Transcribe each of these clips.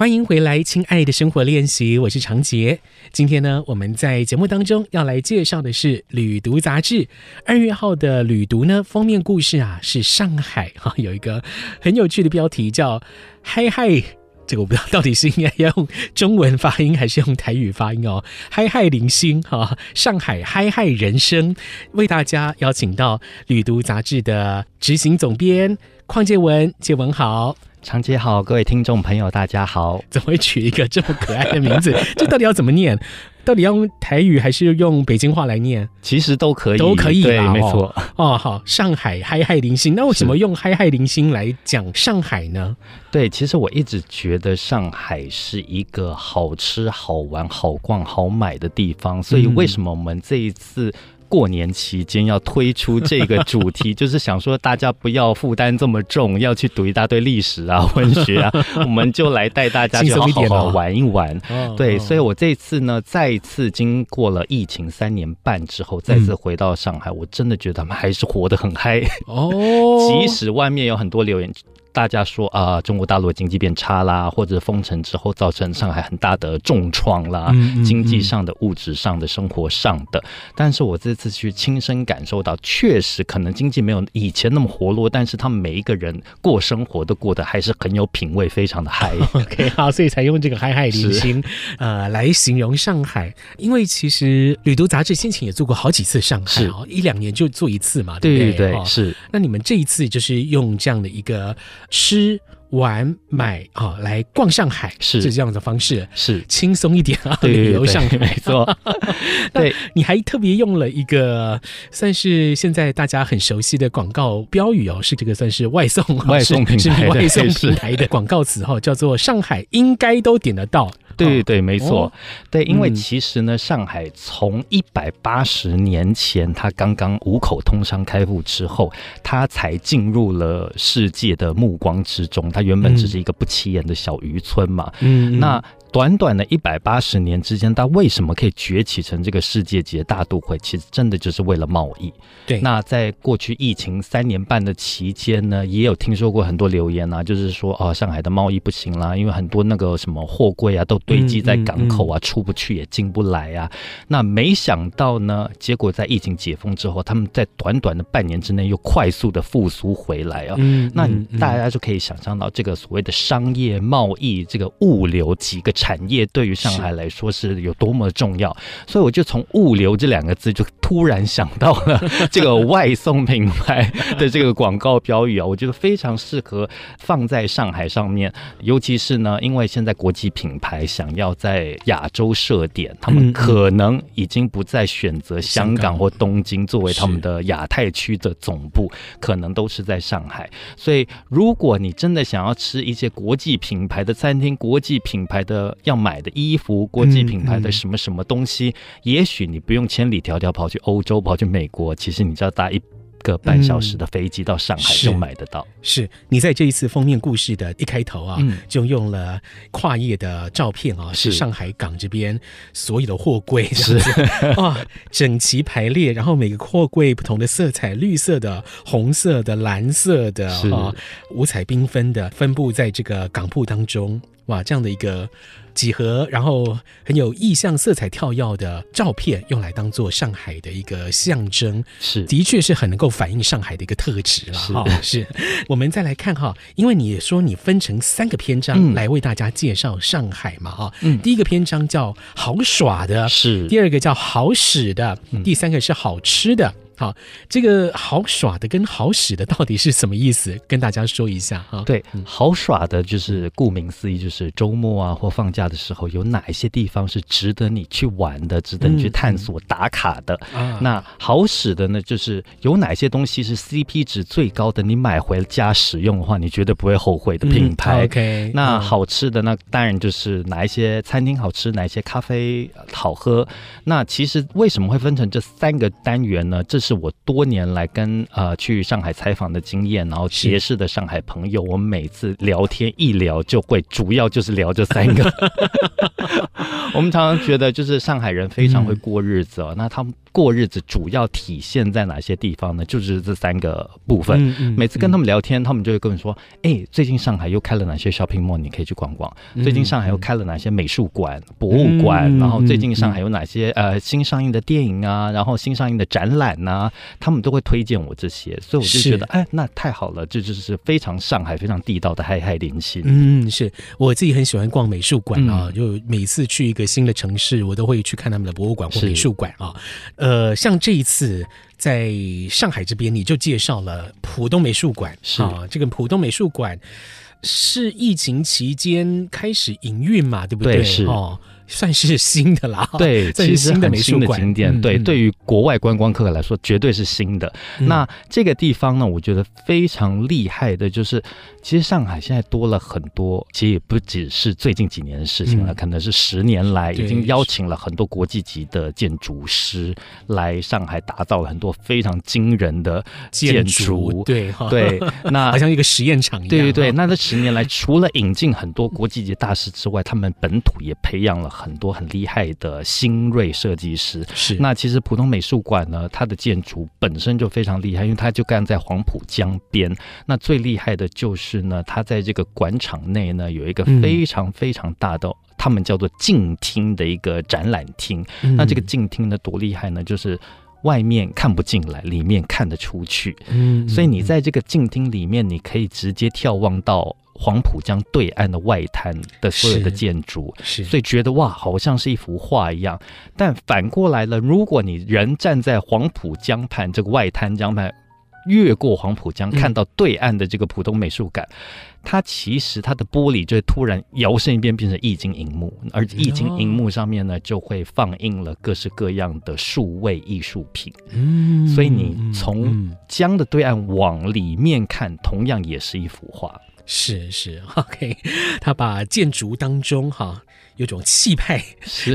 欢迎回来，亲爱的生活练习，我是长杰。今天呢，我们在节目当中要来介绍的是《旅读》杂志二月号的《旅读》呢，封面故事啊是上海哈，有一个很有趣的标题叫“嗨嗨”，这个我不知道到底是应该要用中文发音还是用台语发音哦，“ 嗨嗨零星”哈，上海嗨嗨人生，为大家邀请到《旅读》杂志的执行总编邝介文，介文好。长姐好，各位听众朋友，大家好。怎么会取一个这么可爱的名字？这到底要怎么念？到底要用台语还是用北京话来念？其实都可以，都可以。对，没错。哦，好，上海嗨嗨零星，那为什么用嗨嗨零星来讲上海呢？对，其实我一直觉得上海是一个好吃、好玩、好逛、好买的地方，所以为什么我们这一次？过年期间要推出这个主题，就是想说大家不要负担这么重，要去读一大堆历史啊、文学啊，我们就来带大家去好好玩一玩。对，所以我这次呢，再次经过了疫情三年半之后，再次回到上海，我真的觉得他们还是活得很嗨哦，即使外面有很多留言。大家说啊、呃，中国大陆经济变差啦，或者封城之后造成上海很大的重创啦，嗯嗯嗯、经济上的、物质上的、生活上的。但是我这次去亲身感受到，确实可能经济没有以前那么活络，但是他们每一个人过生活都过得还是很有品味，非常的嗨。OK，好，所以才用这个“嗨嗨零星”呃来形容上海。因为其实《旅读》杂志先前也做过好几次上海，哦，一两年就做一次嘛，对不对？对对，是。那你们这一次就是用这样的一个。吃玩买啊，来逛上海是。这样的方式，是。轻松一点啊，旅游上海。没错。对，你还特别用了一个算是现在大家很熟悉的广告标语哦，是这个算是外送外送平台外送平台的广告词哈，叫做“上海应该都点得到”。对对没错，哦、对，因为其实呢，嗯、上海从一百八十年前它刚刚五口通商开埠之后，它才进入了世界的目光之中。它原本只是一个不起眼的小渔村嘛，嗯，那。短短的一百八十年之间，它为什么可以崛起成这个世界级的大都会？其实真的就是为了贸易。对，那在过去疫情三年半的期间呢，也有听说过很多留言啊，就是说哦，上海的贸易不行啦，因为很多那个什么货柜啊都堆积在港口啊，嗯嗯嗯、出不去也进不来啊。那没想到呢，结果在疫情解封之后，他们在短短的半年之内又快速的复苏回来啊。嗯，嗯，那大家就可以想象到这个所谓的商业贸易，这个物流几个。产业对于上海来说是有多么重要，所以我就从物流这两个字就突然想到了 这个外送品牌的这个广告标语啊，我觉得非常适合放在上海上面，尤其是呢，因为现在国际品牌想要在亚洲设点，他们可能已经不再选择香港或东京作为他们的亚太区的总部，可能都是在上海。所以，如果你真的想要吃一些国际品牌的餐厅、国际品牌的要买的衣服，国际品牌的什么什么东西，嗯嗯、也许你不用千里迢迢跑去欧洲，跑去美国，其实你只要搭一个半小时的飞机到上海就买得到。嗯、是，是你在这一次封面故事的一开头啊，嗯、就用了跨页的照片啊，是。上海港这边所有的货柜是。啊，整齐排列，然后每个货柜不同的色彩，绿色的、红色的、蓝色的啊，五彩缤纷的分布在这个港铺当中。哇，这样的一个几何，然后很有意象、色彩跳跃的照片，用来当做上海的一个象征，是。的确是很能够反映上海的一个特质了哈。是，我们再来看哈，因为你也说你分成三个篇章来为大家介绍上海嘛哈，嗯，第一个篇章叫好耍的，是，第二个叫好使的，第三个是好吃的。好，这个好耍的跟好使的到底是什么意思？跟大家说一下哈。对，好耍的就是顾名思义，就是周末啊或放假的时候，有哪一些地方是值得你去玩的，值得你去探索打卡的。啊、那好使的呢，就是有哪些东西是 CP 值最高的，你买回家使用的话，你绝对不会后悔的品牌。嗯、OK，那好吃的那当然就是哪一些餐厅好吃，哪一些咖啡好喝。那其实为什么会分成这三个单元呢？这是是我多年来跟呃去上海采访的经验，然后结识的上海朋友，我每次聊天一聊就会，主要就是聊这三个。我们常常觉得，就是上海人非常会过日子哦，嗯、那他们。过日子主要体现在哪些地方呢？就是这三个部分。嗯嗯、每次跟他们聊天，嗯、他们就会跟我说：“哎、欸，最近上海又开了哪些 shopping mall，你可以去逛逛。嗯、最近上海又开了哪些美术馆、博物馆？嗯、然后最近上海有哪些、嗯、呃新上映的电影啊？然后新上映的展览啊？他们都会推荐我这些，所以我就觉得，哎，那太好了，这就是非常上海、非常地道的嗨嗨联系。嗯，是我自己很喜欢逛美术馆啊，嗯、就每次去一个新的城市，我都会去看他们的博物馆或美术馆啊。呃，像这一次在上海这边，你就介绍了浦东美术馆，是啊，这个浦东美术馆是疫情期间开始营运嘛，对不对？对是哦。算是新的啦，对，其实新的美术馆景点，对，对于国外观光客来说，绝对是新的。那这个地方呢，我觉得非常厉害的，就是其实上海现在多了很多，其实也不只是最近几年的事情了，可能是十年来已经邀请了很多国际级的建筑师来上海打造了很多非常惊人的建筑，对对，那好像一个实验场一样。对对对，那这十年来，除了引进很多国际级大师之外，他们本土也培养了。很多很厉害的新锐设计师是。那其实浦东美术馆呢，它的建筑本身就非常厉害，因为它就干在黄浦江边。那最厉害的就是呢，它在这个馆场内呢，有一个非常非常大的，嗯、他们叫做静厅的一个展览厅。嗯、那这个静厅呢，多厉害呢？就是外面看不进来，里面看得出去。嗯，所以你在这个静厅里面，你可以直接眺望到。黄浦江对岸的外滩的所有的建筑，是，所以觉得哇，好像是一幅画一样。但反过来了，如果你人站在黄浦江畔这个外滩江畔，越过黄浦江，看到对岸的这个浦东美术馆，嗯、它其实它的玻璃就会突然摇身一变，变成液晶荧幕，而液晶荧幕上面呢，就会放映了各式各样的数位艺术品。嗯，所以你从江的对岸往里面看，同样也是一幅画。是是，OK，他把建筑当中哈有种气派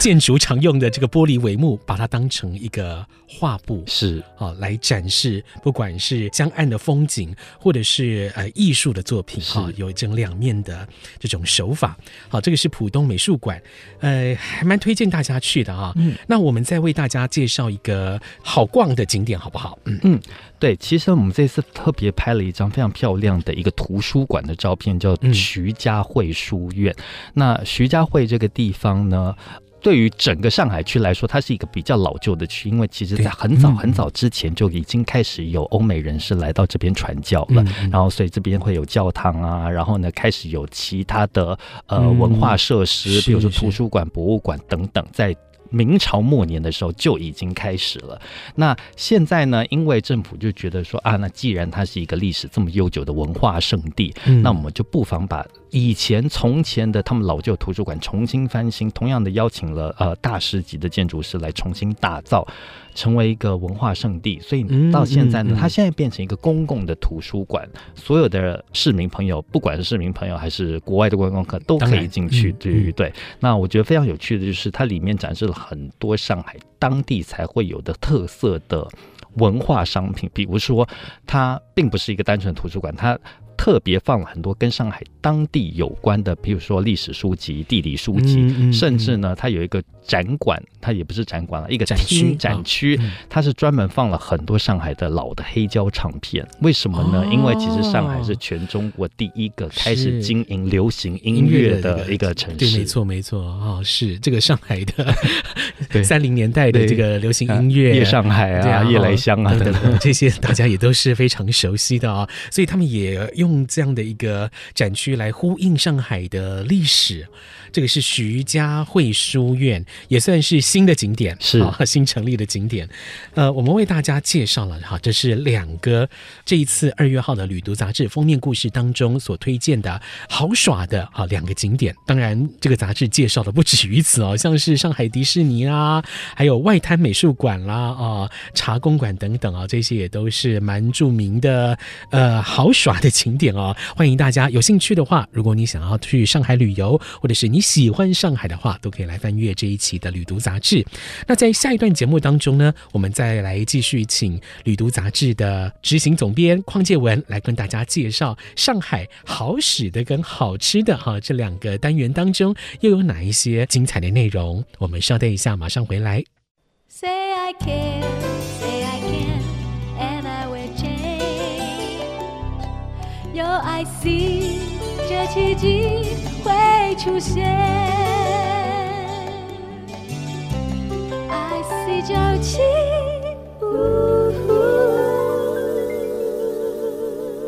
建筑常用的这个玻璃帷幕，把它当成一个画布，是啊，来展示，不管是江岸的风景，或者是呃艺术的作品哈，有整两面的这种手法。好，这个是浦东美术馆，呃，还蛮推荐大家去的啊。嗯，那我们再为大家介绍一个好逛的景点，好不好？嗯嗯。对，其实我们这次特别拍了一张非常漂亮的一个图书馆的照片，叫徐家汇书院。嗯、那徐家汇这个地方呢，对于整个上海区来说，它是一个比较老旧的区，因为其实在很早很早之前就已经开始有欧美人士来到这边传教了，嗯、然后所以这边会有教堂啊，然后呢开始有其他的呃文化设施，嗯、比如说图书馆、博物馆等等，在。明朝末年的时候就已经开始了。那现在呢？因为政府就觉得说啊，那既然它是一个历史这么悠久的文化圣地，嗯、那我们就不妨把以前从前的他们老旧图书馆重新翻新，同样的邀请了呃大师级的建筑师来重新打造。成为一个文化圣地，所以到现在呢，它现在变成一个公共的图书馆，所有的市民朋友，不管是市民朋友还是国外的观光客，都可以进去。对对对。那我觉得非常有趣的就是，它里面展示了很多上海当地才会有的特色的文化商品，比如说，它并不是一个单纯的图书馆，它。特别放了很多跟上海当地有关的，比如说历史书籍、地理书籍，嗯嗯、甚至呢，它有一个展馆，它也不是展馆了，一个展区，展区，它是专门放了很多上海的老的黑胶唱片。为什么呢？哦、因为其实上海是全中国第一个开始经营流行音乐的一个城市。对，没错，没错，哦，是这个上海的 三零年代的这个流行音乐，夜上海啊，夜来香啊等等，这些大家也都是非常熟悉的啊、哦，所以他们也用。用这样的一个展区来呼应上海的历史，这个是徐家汇书院，也算是新的景点，是啊，新成立的景点。呃，我们为大家介绍了哈，这是两个这一次二月号的《旅读》杂志封面故事当中所推荐的好耍的啊两个景点。当然，这个杂志介绍的不止于此哦，像是上海迪士尼啦，还有外滩美术馆啦，啊，茶公馆等等啊，这些也都是蛮著名的呃好耍的景景点哦。欢迎大家有兴趣的话，如果你想要去上海旅游，或者是你喜欢上海的话，都可以来翻阅这一期的《旅读杂志》。那在下一段节目当中呢，我们再来继续请《旅读杂志》的执行总编邝介文来跟大家介绍上海好使的跟好吃的哈这两个单元当中又有哪一些精彩的内容。我们稍等一下，马上回来。Say I can, say I can, and I will change. Your I see，这奇迹会出现。I see 朝气。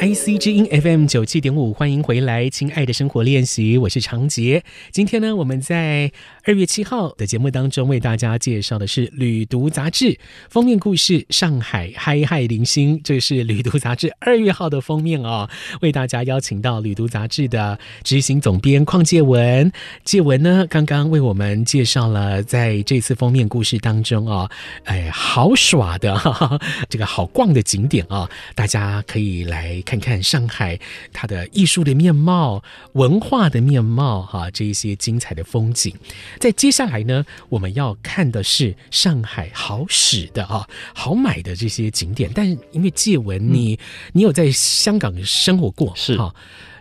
IC 之音 FM 九七点五，欢迎回来，亲爱的生活练习，我是长杰。今天呢，我们在二月七号的节目当中为大家介绍的是《旅读杂志》封面故事《上海嗨嗨零星》，这是《旅读杂志》二月号的封面哦。为大家邀请到《旅读杂志》的执行总编邝介文，介文呢刚刚为我们介绍了在这次封面故事当中哦，哎，好耍的哈哈，这个好逛的景点啊、哦，大家可以来。看看上海它的艺术的面貌、文化的面貌，哈，这一些精彩的风景。在接下来呢，我们要看的是上海好使的啊，好买的这些景点。但因为借文你，你、嗯、你有在香港生活过，是哈，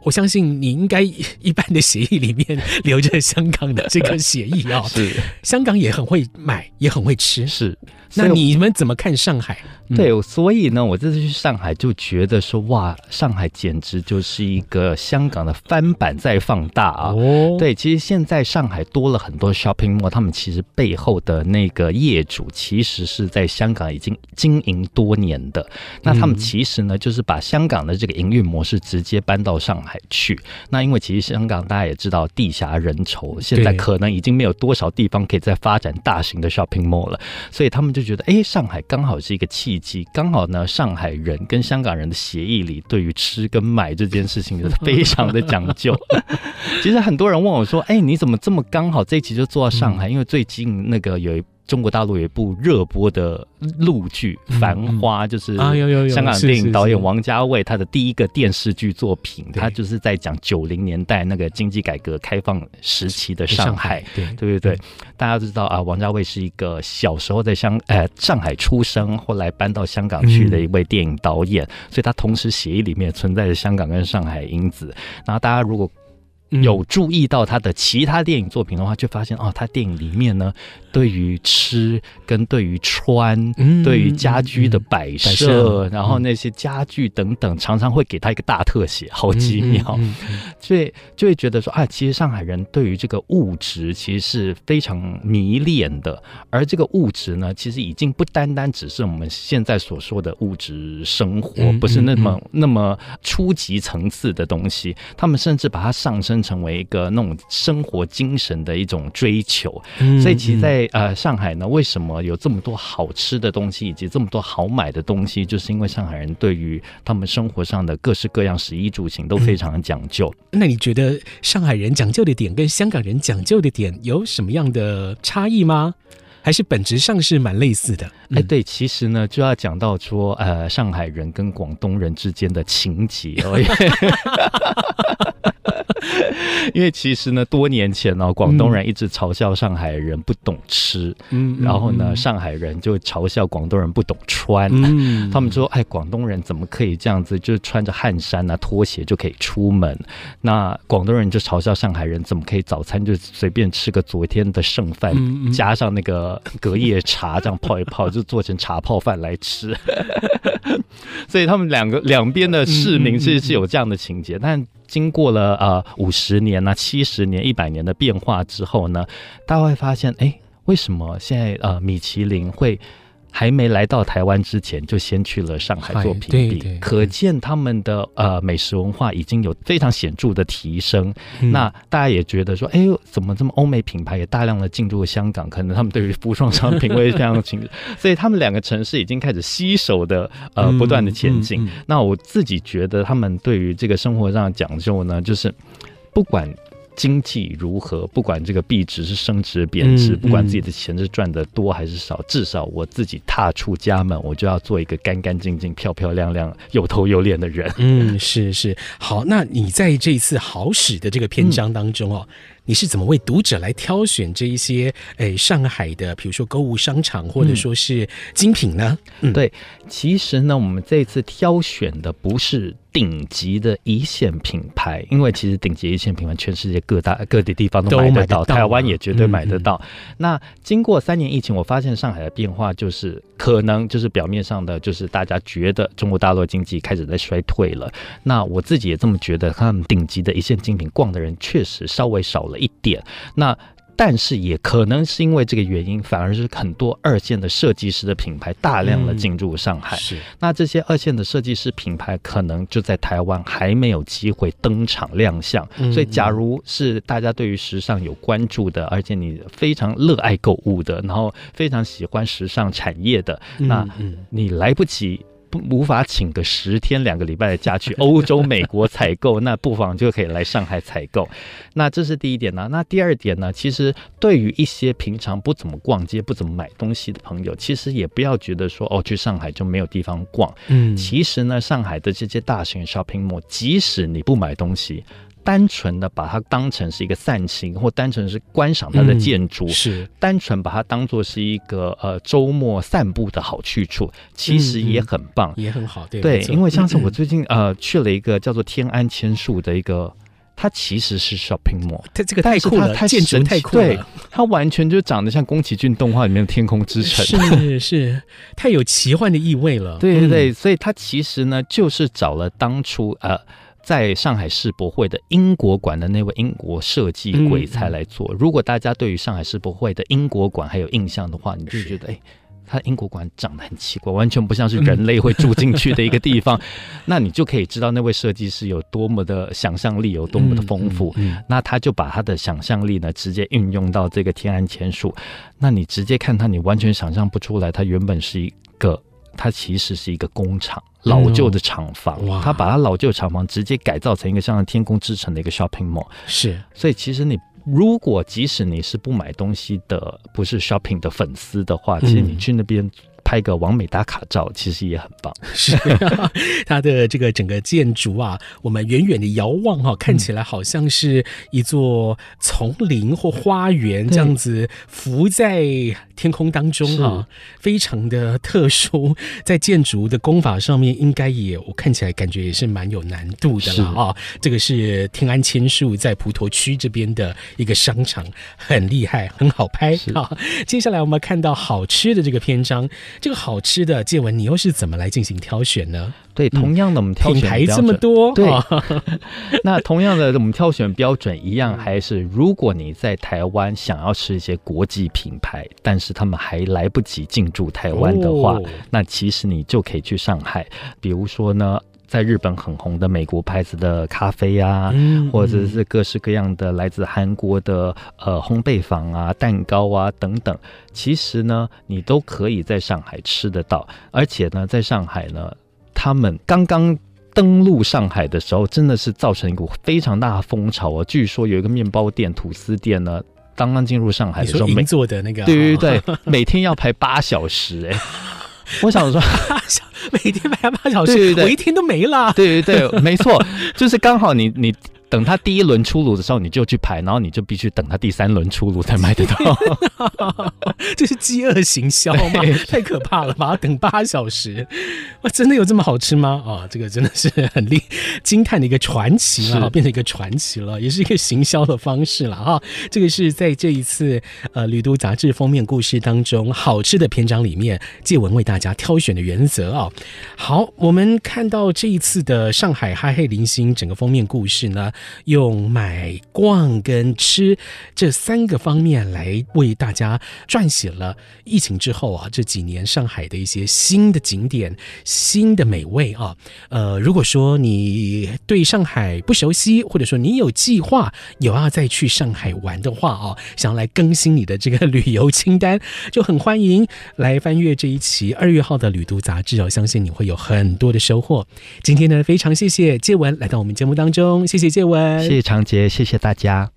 我相信你应该一般的协议里面 留着香港的这个协议啊。是，香港也很会买，也很会吃。是，那你们怎么看上海？对，所以呢，我这次去上海就觉得说，哇，上海简直就是一个香港的翻版在放大啊！哦，对，其实现在上海多了很多 shopping mall，他们其实背后的那个业主其实是在香港已经经营多年的。那他们其实呢，就是把香港的这个营运模式直接搬到上海去。那因为其实香港大家也知道地狭人稠，现在可能已经没有多少地方可以再发展大型的 shopping mall 了，所以他们就觉得，哎，上海刚好是一个契机。刚好呢，上海人跟香港人的协议里，对于吃跟买这件事情就是非常的讲究。其实很多人问我说：“哎，你怎么这么刚好这一期就做到上海？”因为最近那个有一。中国大陆有一部热播的陆剧《繁花》，就是香港电影导演王家卫他的第一个电视剧作品，他就是在讲九零年代那个经济改革开放时期的上海，对。对对，大家都知道啊，王家卫是一个小时候在香呃上海出生，后来搬到香港去的一位电影导演，所以他同时协议里面存在着香港跟上海因子。然后大家如果有注意到他的其他电影作品的话，就发现哦，他电影里面呢，对于吃跟对于穿，嗯、对于家居的摆设，嗯、然后那些家具等等，常常会给他一个大特写，好几秒，所以就会觉得说啊，其实上海人对于这个物质其实是非常迷恋的，而这个物质呢，其实已经不单单只是我们现在所说的物质生活，嗯、不是那么、嗯、那么初级层次的东西，他们甚至把它上升。成为一个那种生活精神的一种追求，所以其实在呃上海呢，为什么有这么多好吃的东西，以及这么多好买的东西，就是因为上海人对于他们生活上的各式各样食衣住行都非常的讲究。那你觉得上海人讲究的点跟香港人讲究的点有什么样的差异吗？还是本质上是蛮类似的？哎、欸，对，其实呢就要讲到说，呃，上海人跟广东人之间的情结哦。因为其实呢，多年前呢，广东人一直嘲笑上海人不懂吃，嗯，然后呢，上海人就嘲笑广东人不懂穿，嗯，他们说，哎，广东人怎么可以这样子，就是穿着汗衫啊、拖鞋就可以出门？那广东人就嘲笑上海人怎么可以早餐就随便吃个昨天的剩饭，加上那个隔夜茶，这样泡一泡 就做成茶泡饭来吃。所以他们两个两边的市民其实是有这样的情节，但。经过了呃五十年啊、七十年、一百年的变化之后呢，大家会发现，哎，为什么现在呃米其林会？还没来到台湾之前，就先去了上海做评比，可见他们的呃美食文化已经有非常显著的提升。嗯、那大家也觉得说，哎呦，怎么这么欧美品牌也大量的进入香港？可能他们对于服装上品味非常清楚，所以他们两个城市已经开始携手的呃不断的前进。嗯嗯嗯、那我自己觉得，他们对于这个生活上的讲究呢，就是不管。经济如何，不管这个币值是升值贬值，不管自己的钱是赚的多还是少，至少我自己踏出家门，我就要做一个干干净净、漂漂亮亮、有头有脸的人。嗯，是是。好，那你在这一次好使的这个篇章当中哦。你是怎么为读者来挑选这一些诶上海的，比如说购物商场或者说是精品呢？嗯，对，其实呢，我们这次挑选的不是顶级的一线品牌，因为其实顶级一线品牌全世界各大各地地方都买得到，台湾也绝对买得到。那经过三年疫情，我发现上海的变化就是，可能就是表面上的，就是大家觉得中国大陆经济开始在衰退了。那我自己也这么觉得，他们顶级的一线精品逛的人确实稍微少了。一点，那但是也可能是因为这个原因，反而是很多二线的设计师的品牌大量的进入上海。嗯、是，那这些二线的设计师品牌可能就在台湾还没有机会登场亮相。嗯、所以，假如是大家对于时尚有关注的，而且你非常热爱购物的，然后非常喜欢时尚产业的，那你来不及。不无法请个十天两个礼拜的假去 欧洲、美国采购，那不妨就可以来上海采购。那这是第一点呢。那第二点呢？其实对于一些平常不怎么逛街、不怎么买东西的朋友，其实也不要觉得说哦，去上海就没有地方逛。嗯，其实呢，上海的这些大型 shopping mall，即使你不买东西。单纯的把它当成是一个散心，或单纯是观赏它的建筑，嗯、是单纯把它当做是一个呃周末散步的好去处，其实也很棒，嗯、也很好。对，对，因为像是我最近呃去了一个叫做天安千树的一个，它其实是 shopping mall，它这个太酷了，它建筑太酷了，对，它完全就长得像宫崎骏动画里面的天空之城，是是，太有奇幻的意味了。对对对，所以它其实呢就是找了当初呃。在上海世博会的英国馆的那位英国设计鬼才来做。如果大家对于上海世博会的英国馆还有印象的话，你就觉得，哎，它英国馆长得很奇怪，完全不像是人类会住进去的一个地方。那你就可以知道那位设计师有多么的想象力，有多么的丰富。那他就把他的想象力呢，直接运用到这个天安千树。那你直接看他，你完全想象不出来，它原本是一个。它其实是一个工厂，老旧的厂房。嗯、它把它老旧厂房直接改造成一个像天空之城的一个 shopping mall。是，所以其实你如果即使你是不买东西的，不是 shopping 的粉丝的话，其实你去那边。拍个完美打卡照，其实也很棒。是、啊，它的这个整个建筑啊，我们远远的遥望哈、啊，看起来好像是一座丛林或花园这样子浮在天空当中啊，非常的特殊。在建筑的功法上面，应该也我看起来感觉也是蛮有难度的了啊。这个是天安千树在普陀区这边的一个商场，很厉害，很好拍啊。接下来我们看到好吃的这个篇章。这个好吃的介文，你又是怎么来进行挑选呢？对，同样的我们挑选品牌这么多，对，那同样的我们挑选标准一样，还是如果你在台湾想要吃一些国际品牌，但是他们还来不及进驻台湾的话，哦、那其实你就可以去上海，比如说呢。在日本很红的美国牌子的咖啡啊，嗯、或者是各式各样的来自韩国的呃烘焙坊啊、蛋糕啊等等，其实呢，你都可以在上海吃得到。而且呢，在上海呢，他们刚刚登陆上海的时候，真的是造成一股非常大的风潮啊！据说有一个面包店、吐司店呢，刚刚进入上海的时候，没做的那个，对对对，每天要排八小时哎、欸。我想说，每天排八小时，对对对，我一天都没了。对对对，没错，就是刚好你你。等他第一轮出炉的时候，你就去排，然后你就必须等他第三轮出炉才买得到。这是饥饿行销吗？太可怕了吧！等八小时，哇，真的有这么好吃吗？啊、哦，这个真的是很令惊叹的一个传奇了，变成一个传奇了，也是一个行销的方式了哈。这个是在这一次呃《旅读》杂志封面故事当中好吃的篇章里面，借文为大家挑选的原则啊。好，我们看到这一次的上海哈黑零星整个封面故事呢。用买、逛跟吃这三个方面来为大家撰写了疫情之后啊这几年上海的一些新的景点、新的美味啊。呃，如果说你对上海不熟悉，或者说你有计划有要再去上海玩的话啊，想要来更新你的这个旅游清单，就很欢迎来翻阅这一期二月号的《旅读》杂志哦。相信你会有很多的收获。今天呢，非常谢谢介文来到我们节目当中，谢谢介文。谢谢长杰，谢谢大家。